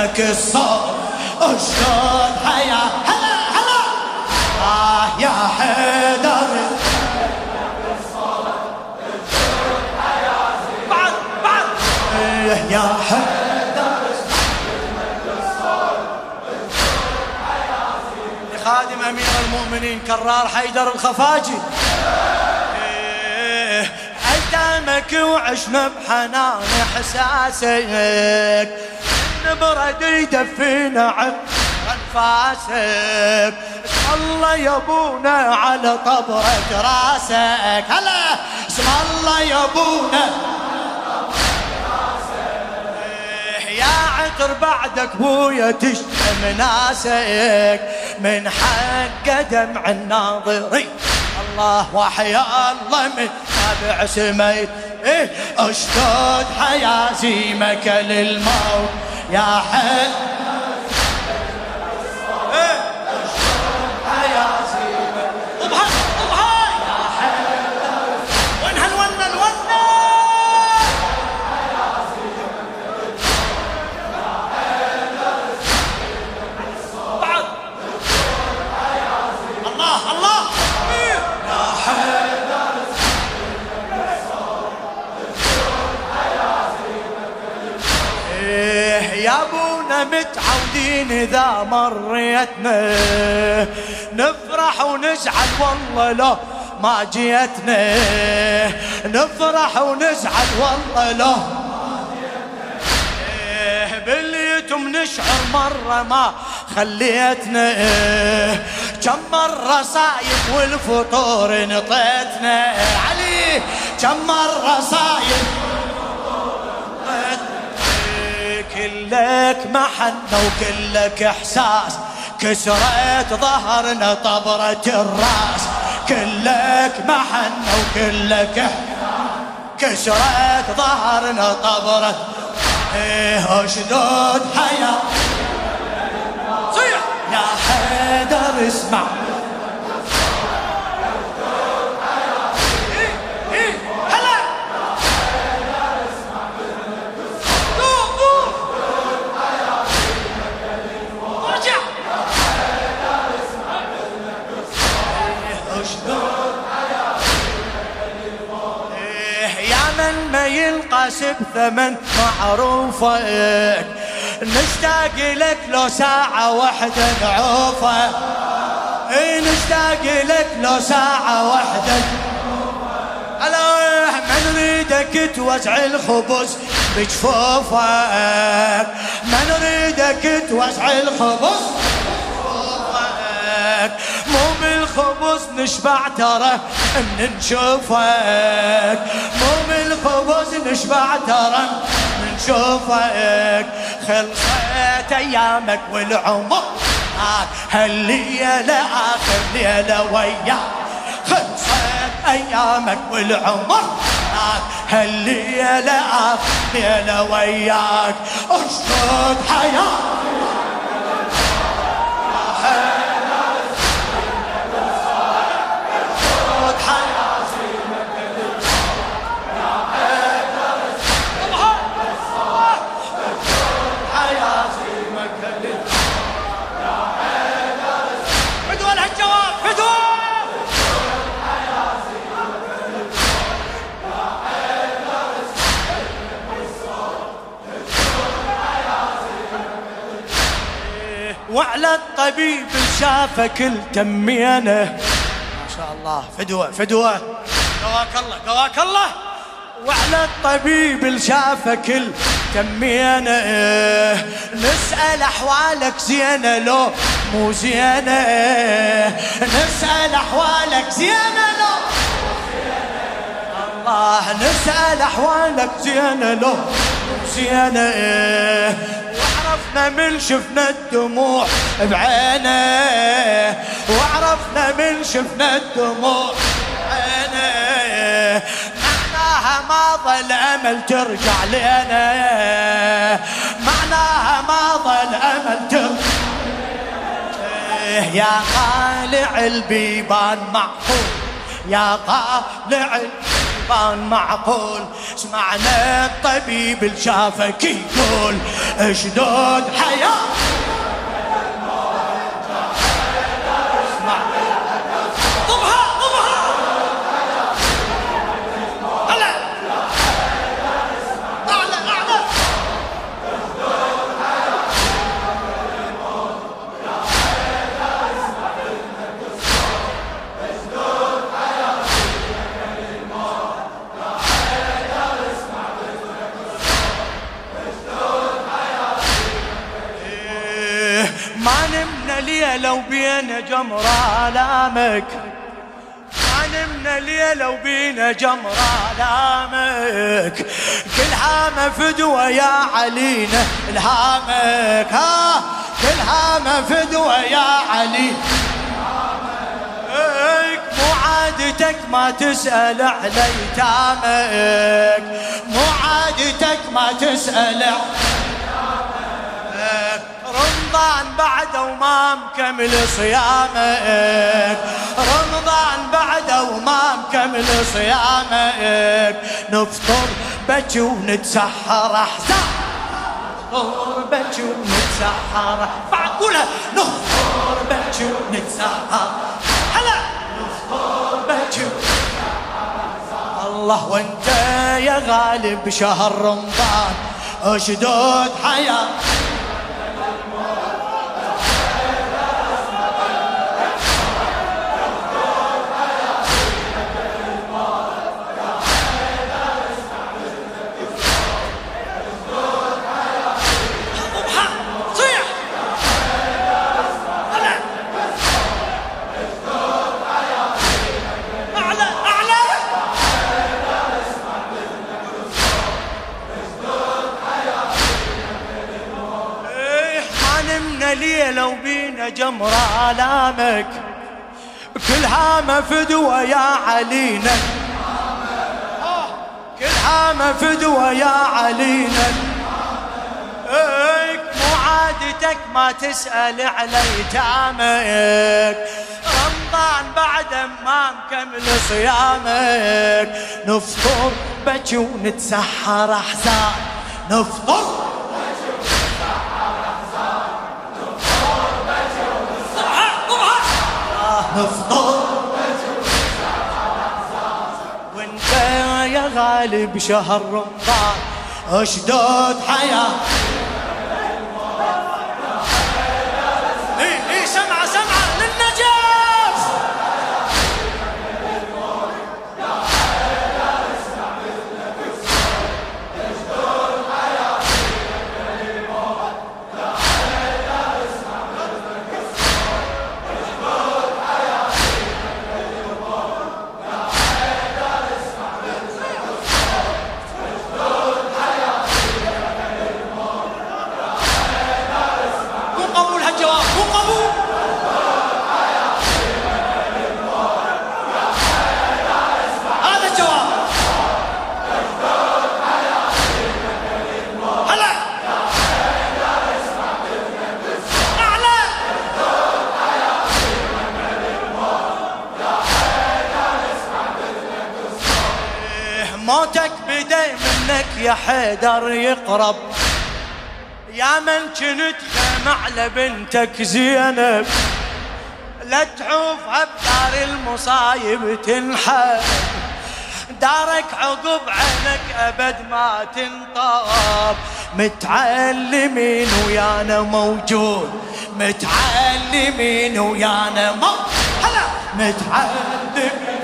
منك الصوت اشدود حياة هلا هلا. آه يا حيدر. بعد بعد. إيه يا حيدر. خادم أمير المؤمنين كرار حيدر الخفاجي. إيه، ايتامك وعشنا بحنان إحساسك. نبرد يدفينا عن أنفاسك. الله يا أبونا على طبرك راسك. هلا. اسم الله يا أبونا. يا عطر بعدك بويا تشتم ناسك. من حق دمع الناظرين. الله وحيا الله من تابع سميت. إيه اشتد حيازيمك للموت يا حي يا أبونا متعودين إذا مريتنا. نفرح ونزعل والله لو ما جيتنا. نفرح ونزعل والله لو إيه باليتم نشعر مرة ما خليتنا. كم مرة صايم والفطور نطيتنا. علي كم مرة صايم كلك محنة وكلك إحساس. كسرت ظهرنا طبرة الرأس. كلك محنة وكلك كسرت ظهرنا طبرة إيه اشدود حياة. يا حيدر اسمع. إيه، إيه يا من ما ينقاس بثمن معروفك نشتاق لك لو ساعة واحدة نعوفك اي نشتاق لك لو ساعة واحدة. على ما نريدك توزع الخبز بجفوفك؟ ما نريدك توزع الخبز مو بالخبز نشبع ترى من نشوفك. مو بالخبز نشبع ترى نشوفك. خلصت أيامك والعمر. هالليلة آخر ليلة وياك خلصت أيامك والعمر. هالليلة آخر ليلة وياك. اشرد حياتك شافك التمينه ما شاء الله. فدوى فدوى. قواك الله قواك الله. وعلى الطبيب اللي شافك التمينه نسأل أحوالك زينة لو مو زينة. نسأل أحوالك زينة لو الله نسأل أحوالك زينة لو مو زينة. وعرفنا من شفنا الدموع بعينه وعرفنا من شفنا الدموع بعينه. معناها ما ظل أمل ترجع لنا معناها ما ظل أمل ترجع يا قالع البيبان معقول يا طالع الرمضان معقول. سمعنا الطبيب الشافك يقول اشدود حياة؟ جمرة آلامك. ما نمنا ليلة وبين جمرة آلامك. كل هامة فدوة يا علينا الهامك. ها كل هامة فدوة يا علي مو عادتك ما تسأل على يتامك مو عادتك ما تسأل على رمضان بعد وما مكمل صيامك. رمضان بعد وما مكمل صيامك. نفطر بجي ونتسحر. أحزان. نفطر بجي ونتسحر. معقولة؟ نفطر بجي ونتسحر. هلا. نفطر بجي الله وانت يا غالب شهر رمضان. اشدود حياه كل هامة فدوة يا علينا. كل هامة فدوة يا علينا. مو عادتك ما تسأل على يتامك رمضان بعد ما مكمل صيامك. نفطر بجي ونتسحر أحزان. نفطر نفطر. وانت يا غالب شهر رمضان اشدود حياة. موتك بدي منك يا حيدر يقرب. يا من كنت خيم على بنتك زينب. لا تعوفها بدار المصايب تنحب. دارك عقب عينك أبد ما تنطاب. متعلمين ويانا موجود. متعلمين ويانا موجود هلا. متعلمين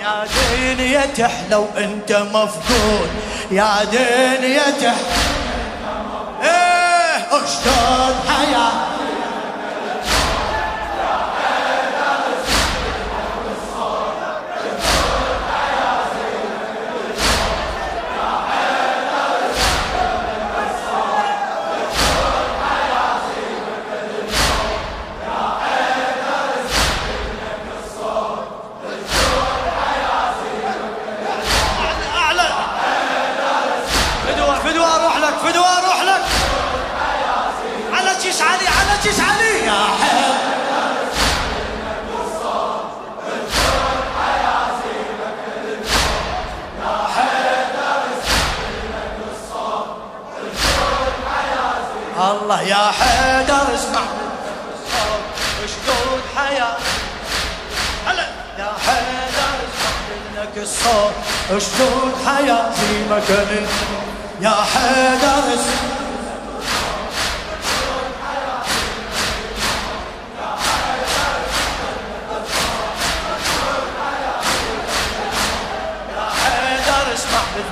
يا دنيا تحلى وانت مفقود. يا دنيا تحلى إيه اشتد حياة. الله يا حيدر اسمع. شدود حياة؟ هلا. يا حيدر اسمع منك الصوت. شدود حياة؟ في مكان. يا حيدر اسمع.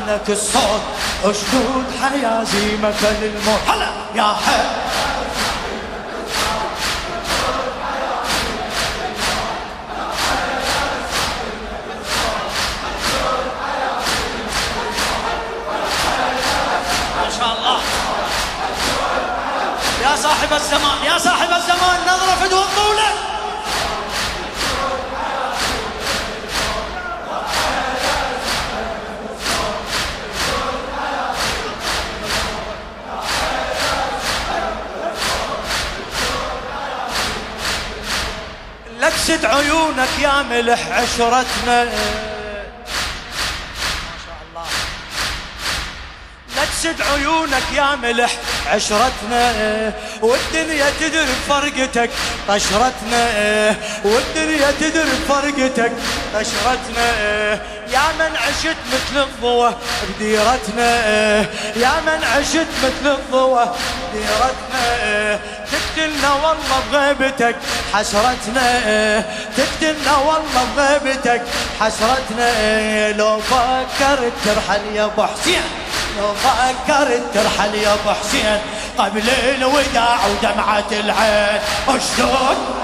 باذنك الصوت. أشدود حيازيمك للموت هلا يا حي. صاحب الزمان يا صاحب الزمان نظرة فدوى الطولة لكسد عيونك يا ملح عشرتنا تسد عيونك يا ملح عشرتنا والدنيا تدر فرقتك طشرتنا والدنيا تدر فرقتك طشرتنا يا من عشت مثل الضوء بديرتنا. يا من عشت مثل الضوء بديرتنا. تقتلنا والله بغيبتك. حسرتنا تقتلنا والله بغيبتك. حسرتنا لو فكرت ترحل يا ابو حسين. لو فكرت ترحل يا ابو حسين قبل الوداع ودمعة العين. اشدود